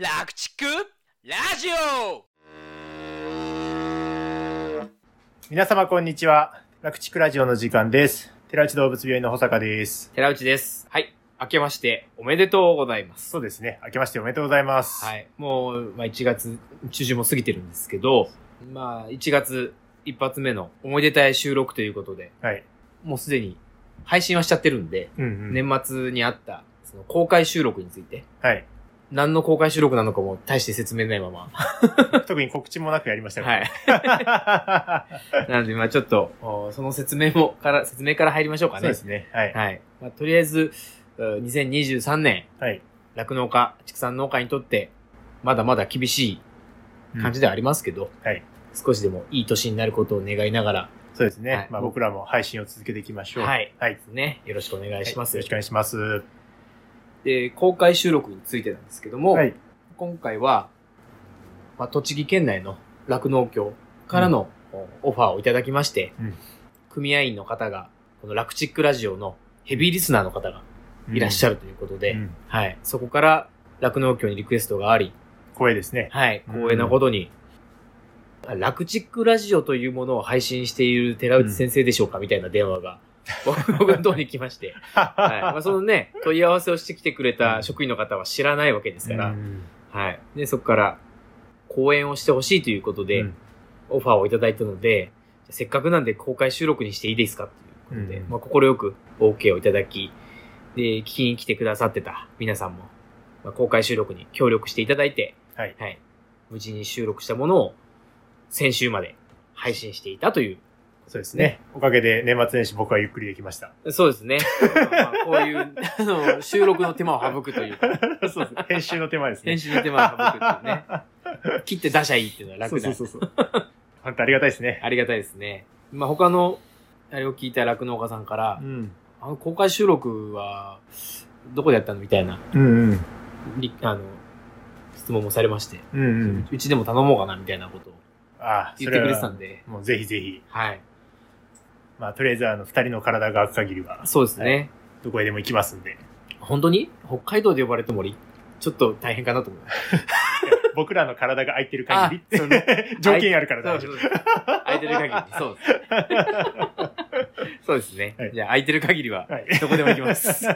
楽畜ラジオ皆様こんにちは。楽畜ラジオの時間です。寺内動物病院の保坂です。寺内です。はい。明けましておめでとうございます。そうですね。明けましておめでとうございます。はい。もう、まあ、1月中旬も過ぎてるんですけど、まあ、1月一発目の思い出たい収録ということで、はい。もうすでに配信はしちゃってるんで、うんうん。年末にあった、その公開収録について、はい。何の公開収録なのかも大して説明ないまま。特に告知もなくやりましたはい。は なので、まあちょっと、おその説明も、から、説明から入りましょうかね。そうですね。はい。はい。まあ、とりあえず、う2023年、はい。酪農家、畜産農家にとって、まだまだ厳しい感じではありますけど、はい。少しでもいい年になることを願いながら、そうですね。はいまあ僕らも配信を続けていきましょう。はいはい。ですね、よろしくお願いします。よろしくお願いします。で、公開収録についてなんですけども、はい。今回は、まあ、栃木県内の酪農協からのオファーをいただきまして、うん組合員の方が、このラクチックラジオのヘビーリスナーの方がいらっしゃる。るということで、うんはい。そこから酪農協にリクエストがあり、光栄ですね。はい、光栄なことに、ラクチックラジオというものを配信している寺内先生でしょうか、みたいな電話が、僕僕のところに来まして、はい。まあ、そのね、問い合わせをしてきてくれた職員の方は知らないわけですから、うんはい。で、そこから、講演をしてほしいということで、うんオファーをいただいたので、せっかくなんで公開収録にしていいですかということで、うんまあ、心よく OK をいただき、で、聞きに来てくださってた皆さんも、まあ、公開収録に協力していただいて、はい。はい。無事に収録したものを先週まで配信していたという。そうですね。おかげで年末年始僕はゆっくりできました。そうですね。まあ、こういう、あの、収録の手間を省くというか、そうです。編集の手間ですね。編集の手間を省くっていうね。切って出しゃいいっていうのは楽だ。そうそうそうそう。本当ありがたいですね。ありがたいですね。まあ、他の、あれを聞いた酪農家さんからう、ん。あの、公開収録は、どこでやったのみたいな、うんうん。りあの、質問もされまして、うんうん。うちでも頼もうかな、みたいなことをああ、言ってくれてたんで、もうぜひぜひ。はい。まあ、とりあえずあの、二人の体が空く限りは、そうですね。どこへでも行きますんで。本当に？北海道で呼ばれてもりちょっと大変かなと思う。僕らの体が空いてる限りあそうね 条件あるから大丈夫。空いてる限り、そうです。そうですね。はいじゃあ、空いてる限りは、はい。どこでも行きます。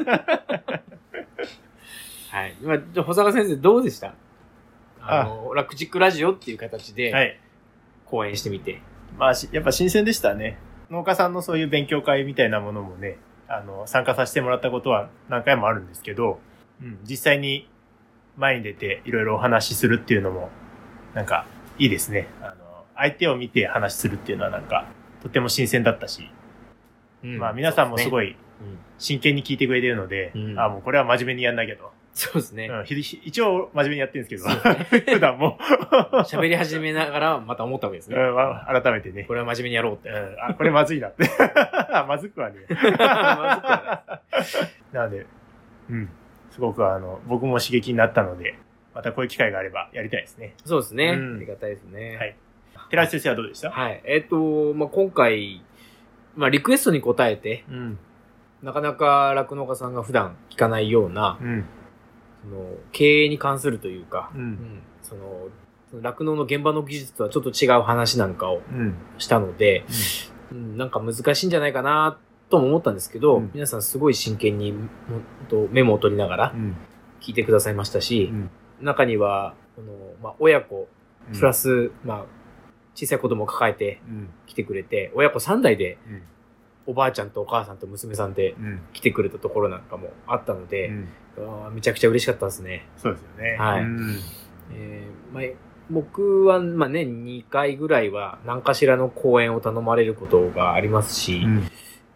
はい。今、じゃあ保坂先生どうでした？あの、ラクチックラジオっていう形はでい。講演してみて。まあ、しやっぱ新鮮でしたね。農家さんのそういう勉強会みたいなものもね、あの、参加させてもらったことは何回もあるんですけど、うん、実際に前に出ていろいろお話しするっていうのも、なんか、いいですね。あの、相手を見て話するっていうのはなんか、とても新鮮だったし、まあ皆さんもすごい。い真剣に聞いてくれてるので、うんあもうこれは真面目にやんなきゃと。そうですね。うん、ひひ一応真面目にやってるんですけど、普段も、喋り始めながらまた思ったわけですね。うんまあ改めてねこ、れは真面目にやろうって。うん、あ、これまずいなって。あ まずくはね。まずくはなので、うん、すごくあの、僕も刺激になったので、またこういう機会があればやりたいですね。そうですね。うんありがたいですね。はい寺内先生はどうでした？はい。えっ、と、まあ、今回、まあ、リクエストに答えて、うん。なかなか酪農家さんが普段聞かないような、うん。その経営に関するというか、う。うんんその、酪農の現場の技術とはちょっと違う話なんかをうん。したので、うん、なんか難しいんじゃないかなとも思ったんですけど、うん皆さんすごい真剣にメモを取りながらうん。聞いてくださいましたし、うん。中には、このまあ、親子、うんプラ、ス、まあ、小さい子供を抱えてうん。来てくれて、親子3代でうん。おばあちゃんとお母さんと娘さんでうん。来てくれたところなんかもあったので、めちゃくちゃ嬉しかったですね。そうですよね。はいうん。えーまあ、僕は、まあ、年2回ぐらいは何かしらの講演を頼まれることがありますし、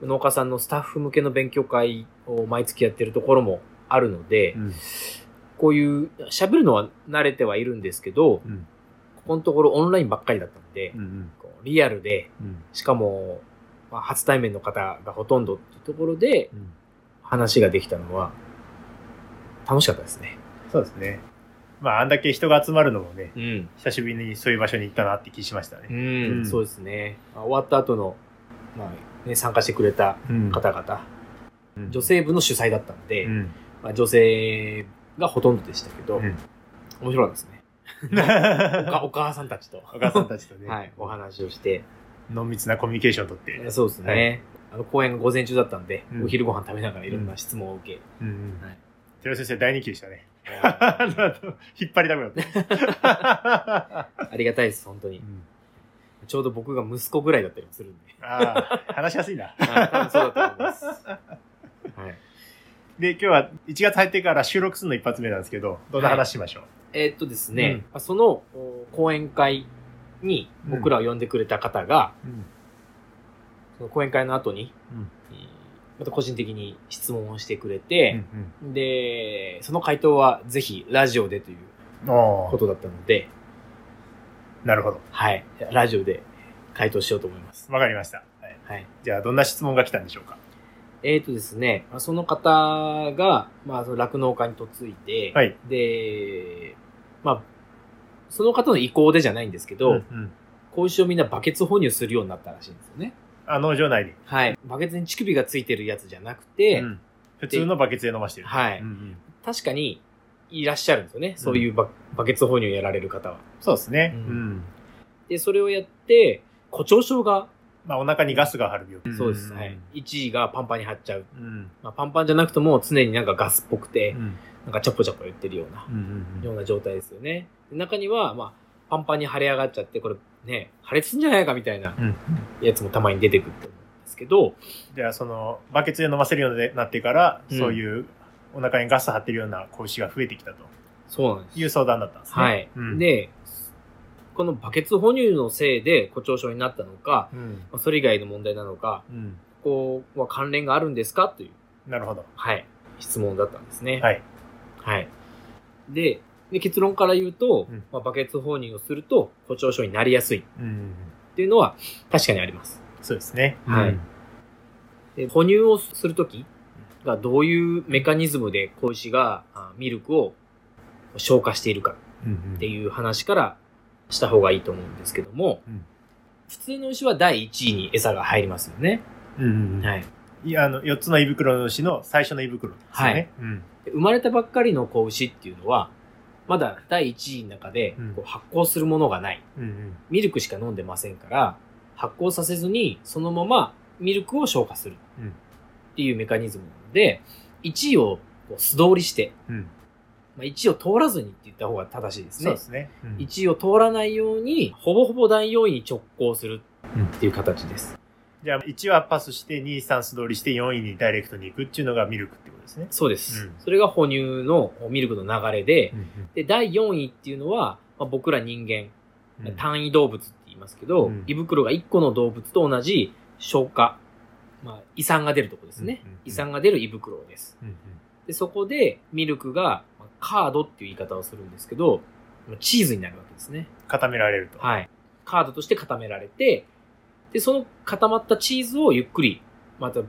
農家さんのスタッフ向けの勉強会を毎月やってるところもあるので、うん。こういう喋るのは慣れてはいるんですけど、うん。ここのところオンラインばっかりだったので、うん。こうリアルで、うん。しかも、まあ、初対面の方がほとんどっていうところでうん。話ができたのは楽しかったですね。そうですね。まあ、あんだけ人が集まるのもね、うん。久しぶりにそういう場所に行ったなって気しましたね。うん、うんそうですね。まあ終わった後の、まあね、参加してくれたうん方々、うん女性部の主催だったんで、うん。まあ、女性がほとんどでしたけど、うん面白かったですね。おかお母さんたちと、お母さんたちとね、はい、お話をして、濃密なコミュニケーションをとって。そうですね。あの、公演が午前中だったんで、うんお昼ご飯食べながらいろんな質問を受け、はい寺尾先生大人気でしたね。あ 引っ張りたくなった。りがたいです、本当に。ちょうど僕が息子ぐらいだったりもするんで。ああ、話しやすいな。そうだと思います。はい。で、今日は1月入ってから収録するの一発目なんですけど、どんな話しましょう、えーっとですね、そのお講演会に僕らを呼んでくれた方が、うんその講演会の後に、うんえーまた個人的に質問をしてくれうて、んで、その回答はぜひラジオでということだったので、なるほど。はい。ラジオで回答しようと思います。わかりました。はい、はい。じゃあ、どんな質問が来たんでしょうか？えーとですね、まあその方が、まあ、その酪農家に嫁いで、はいで、まあ、その方の意向でじゃないんですけど、うんうん子牛をみんなバケツ哺乳するようになったらしいんですよね。あ、農場内に。はい。バケツに乳首がついてるやつじゃなくて、うん普通のバケツで飲ましてる。はいうんうん確かにいらっしゃるんですよね。そういうバ,、バケツ哺乳やられる方は。そうですね。ううんん。で、それをやって、誇張症が、まあ、お腹にガスが張る病気。そうです。んはい。1位がパンパンに張っちゃう。うん。まあ、パンパンじゃなくても常になんかガスっぽくて、うん。なんかチャポチャポ言ってるような、うんうんような状態ですよね。で中には、まあ、パンパンに腫れ上がっちゃって、これね、破裂すんじゃないかみたいなうん。やつもたまに出てくると思うんですけど、じゃあ、その、バケツで飲ませるようになってから、うんそういうお腹にガス張ってるような子牛が増えてきたとそうなんです。いう相談だったんですね。はい。うん、で、このバケツ哺乳のせいで誇張症になったのか、うん。まあそれ以外の問題なのか、うん。ここは関連があるんですか？という、なるほど。はい、質問だったんですね。はい。はい。で、で結論から言うと、うんまあ、バケツ放乳をすると誇張症になりやすいっうん。ていうのは確かにあります。そうですね。はいうんで哺乳をするときがどういうメカニズムで子牛があミルクを消化しているかうんっていう話からした方がいいと思うんですけども、うん普通の牛は第1位に餌が入りますよね。うん。うんうん。はい。いや、あの、4つの胃袋の牛の最初の胃袋ですよね。うん。で生まれたばっかりの子牛っていうのは、まだ第1位の中で発酵するものがない。うんうん。ミルクしか飲んでませんから、発酵させずに、そのままミルクを消化する。うんっていうメカニズムなので、1位を素通りして、うん。まあ、1位を通らずにって言った方が正しいですねそうで。すね。うん1位を通らないように、ほぼほぼ第4位に直行するっていう形です。じゃあ、1はパスして、2、3素通りして、4位にダイレクトに行くっていうのがミルクってことですね。そうです。うんそれが哺乳のミルクの流れで、うんで、第4位っていうのは、まあ、僕ら人間、うん単位動物って言いますけど、うん胃袋が1個の動物と同じ消化、まあ、胃酸が出るとこですね。うんうんうん胃酸が出る胃袋です。うんで、そこでミルクが、まあカードっていう言い方をするんですけど、まあチーズになるわけですね。固められると。はい。カードとして固められて、で、その固まったチーズをゆっくり、また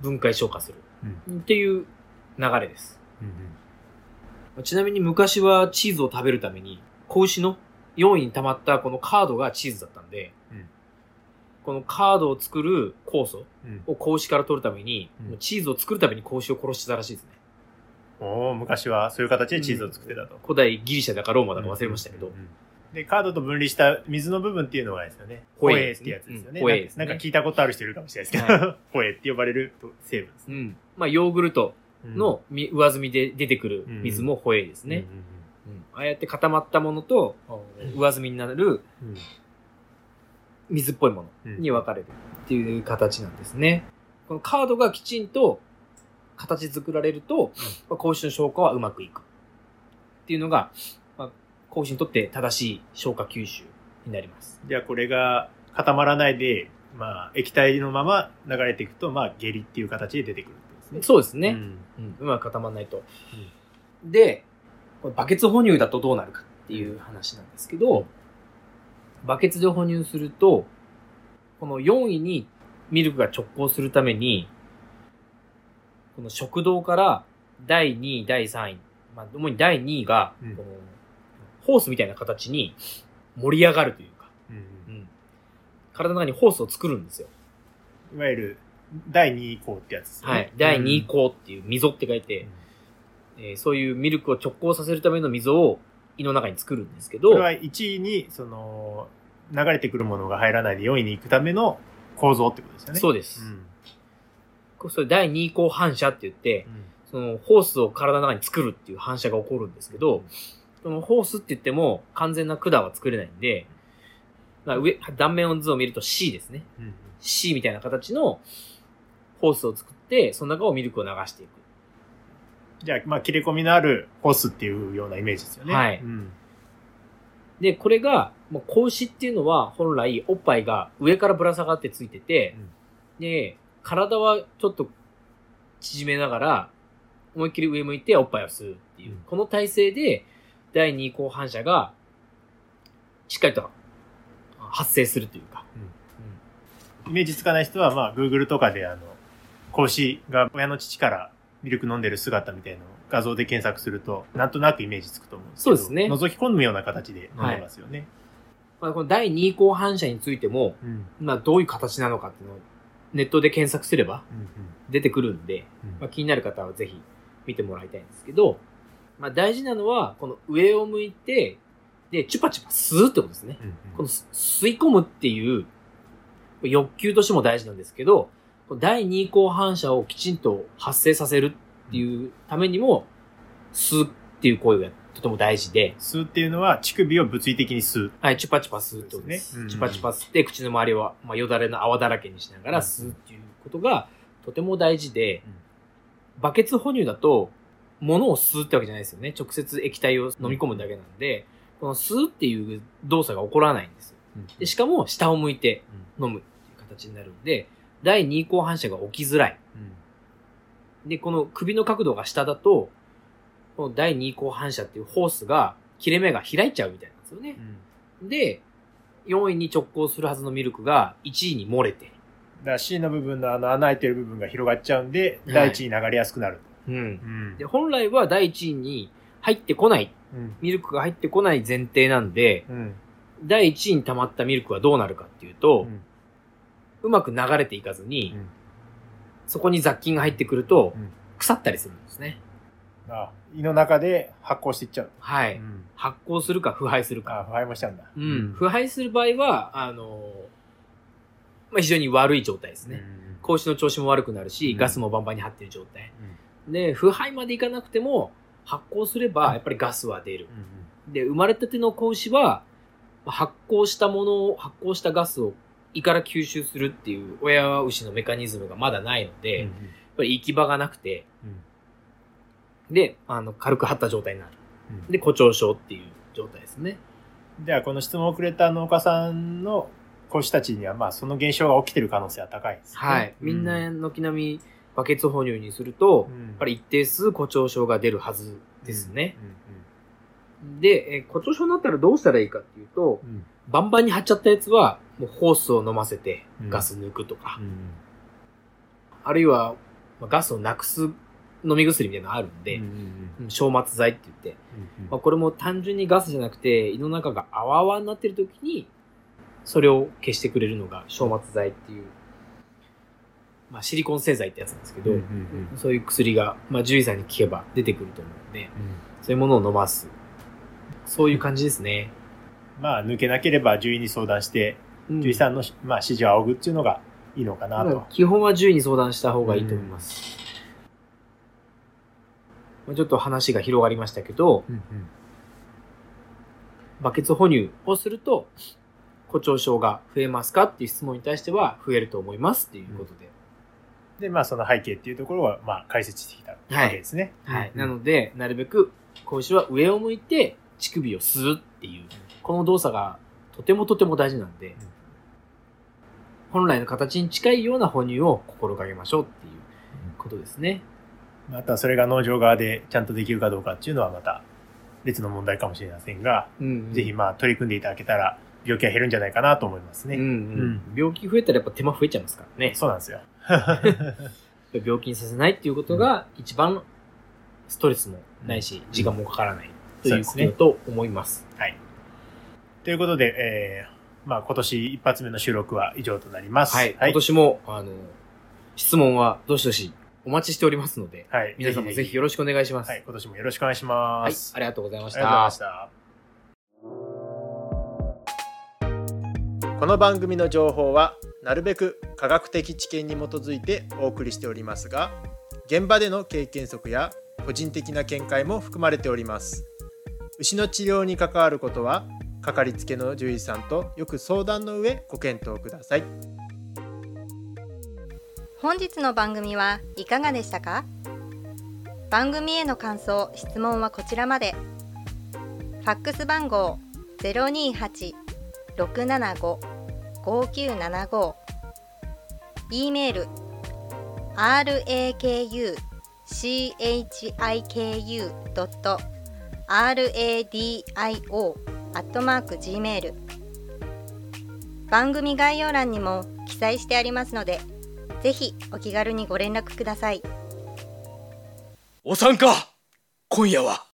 分解消化する。っていう流れです。うんちなみに昔はチーズを食べるために、子牛の4位に溜まったこのカードがチーズだったんで、うんこのカードを作る酵素うんを子牛から取るために、うんチーズを作るために子牛を殺してたらしいですね。おー昔はそういう形でチーズを作ってたと。古代ギリシャだかローマだか忘れましたけど、うんうんで、カードと分離した水の部分っていうのがですよね。ホエーってやつですよね。うんホエーなんか聞いたことある人いるかもしれないですけど、ホエーって呼ばれる成分ですね。うん。まあ、ヨーグルトのみ上澄みで出てくる水もホエーですね。うんああやって固まったものと、上澄みになるうんうんうん水っぽいものに分かれるっていう形なんですね。このカードがきちんと形作られると、まあ、子牛の消化はうまくいく。っていうのが、まあ、子牛にとって正しい消化吸収になります。じゃあこれが固まらないで、まあ液体のまま流れていくと、まあ下痢っていう形で出てくるってことですね。そうですね。うんうん、うまく固まらないと。で、これバケツ哺乳だとどうなるかっていう話なんですけど、バケツで哺乳すると、この4位にミルクが直行するために、この食道から第2位、第3位、まあ、主に第2位が、うんこのホースみたいな形に盛り上がるというか、うんうん体の中にホースを作るんですよ。いわゆる第2項ってやつですね。はい。第2項。項っていう溝って書いて、えーそういうミルクを直行させるための溝を胃の中に作るんですけど、これは1位に、その、流れてくるものが入らないで4位に行くための構造ってことですよね。うそうです。ん。それ第二項反射って言って、そのホースを体の中に作るっていう反射が起こるんですけど、そのホースって言っても完全な管は作れないんで、まあ、上、断面の図を見ると C ですね。うん。C みたいな形のホースを作って、その中をミルクを流していく。じゃあ、まあ、切れ込みのあるホースっていうようなイメージですよね。はいうん。で、これが、もう子牛っていうのは本来おっぱいが上からぶら下がってついてて、で、体はちょっと縮めながら、思いっきり上向いておっぱいを吸うっていう、うんこの体勢で第二項反射がしっかりと発生するというか。イメージつかない人は、まあ、Google とかで、あの、子牛が親の乳からミルク飲んでる姿みたいなのを画像で検索すると、なんとなくイメージつくと思うんですけど。そうですね覗き込むような形で飲んでますよね。まあ、この第二項反射についても、うん。まあ、どういう形なのかっていうのをネットで検索すればうん。出てくるんで、うんまあ、気になる方はぜひ見てもらいたいんですけど、まあ、大事なのは、この上を向いて、で、チュパチュパ吸うってことですね。うんこのす吸い込むっていう欲求としても大事なんですけど、第二項反射をきちんと発生させるっていうためにも、吸うっていう行為がとても大事で、吸うっていうのは、乳首を物理的に吸う。はい、チュパチュパ吸うってことです。ですねうんチュパチュパ吸って口の周りは、まあ、よだれの泡だらけにしながらうん吸うっていうことがとても大事でうん、バケツ哺乳だと、物を吸うってわけじゃないですよね。直接液体を飲み込むだけなんで、この吸うっていう動作が起こらないんですよ。でしかも、下を向いて飲むっていう形になるんで、第二項反射が起きづらい。で、この首の角度が下だと、この第二項反射っていうホースが、切れ目が開いちゃうみたいなんですよね。で、4位に直行するはずのミルクが1位に漏れて。だ C の部分のあの穴開いてる部分が広がっちゃうんで、はい第一に流れやすくなる。うん。うんで、本来は第1位に入ってこない、うん。ミルクが入ってこない前提なんで、うん。第1位に溜まったミルクはどうなるかっていうと、うんうまく流れていかずに、うんそこに雑菌が入ってくるとうん、腐ったりするんですね。あ胃の中で発酵していっちゃう。はい。うん発酵するか腐敗するか。あ腐敗もしちゃうんだ。うん。腐敗する場合は、あの、まあ、非常に悪い状態ですね。格子の調子も悪くなるし、うんガスもバンバンに張ってる状態。で、腐敗までいかなくても、発酵すれば、やっぱりガスは出る。で、生まれたての子牛は、まあ発酵したものを、発酵したガスを胃から吸収するっていう親牛のメカニズムがまだないので、やっぱり行き場がなくて、で、あの、軽く張った状態になる。で、誇張症っていう状態ですね。じゃあ、この質問をくれた農家さんの子牛たちには、まあ、その現象が起きてる可能性は高いですね。はい。みんな軒並みバケツ哺乳にすると、うん、やっぱり一定数誇張症が出るはずですね。うん。で、えー誇張症になったらどうしたらいいかっていうと、うん。バンバンに張っちゃったやつは、もうホースを飲ませてうんガス抜くとか、うん。あるいは、まあガスをなくす飲み薬みたいなのあるんで、うんうん消末剤って言って、まあ、これも単純にガスじゃなくて、胃の中が泡々になってる時に、それを消してくれるのが消末剤っていう、まあシリコン製剤ってやつなんですけど、うんうんそういう薬が、まあ獣医さんに聞けば出てくると思うんで、そういうものを飲ます。そういう感じですね。まあ、抜けなければ獣医に相談して、うん獣医さんの、まあ、指示を仰ぐっていうのがいいのかなと。基本は獣医に相談した方がいいと思います。まあちょっと話が広がりましたけど、うんバケツ哺乳をすると、誇張症が増えますかっていう質問に対しては増えると思いますっていうことで。で、まあ、その背景っていうところは、まあ、解説してきたわけですね。はい。うんなので、なるべく、子牛は上を向いて乳首を吸うっていう、この動作がとてもとても大事なんで、本来の形に近いような哺乳を心がけましょうっていうことですね。また、それが農場側でちゃんとできるかどうかっていうのは、また、別の問題かもしれませんが、うんぜひ、まあ、取り組んでいただけたら、病気は減るんじゃないかなと思いますね。うんうん病気増えたらやっぱ手間増えちゃいますからね。そうなんですよ。病気にさせないっていうことが一番ストレスもないし、時間もかからないということだと思います。はい。ということで、えー、まあ、今年一発目の収録は以上となります。はい。今年も、あの、質問はどしどしお待ちしておりますので、はい。皆さんもぜひよろしくお願いします。はい。今年もよろしくお願いします。はい。ありがとうございましありがとうございまたし。た。この番組の情報はなるべく科学的知見に基づいてお送りしておりますが現場での経験則や個人的な見解も含まれております。牛の治療に関わることはかかりつけの獣医さんとよく相談の上ご検討ください。本日の番組はいかがでしたか？番組への感想・質問はこちらまで。ファックス番号5975 e メール。Rakuchiku.radio アットマーク gmail 番組概要欄にも記載してありますのでぜひお気軽にご連絡ください。お参加。今夜は。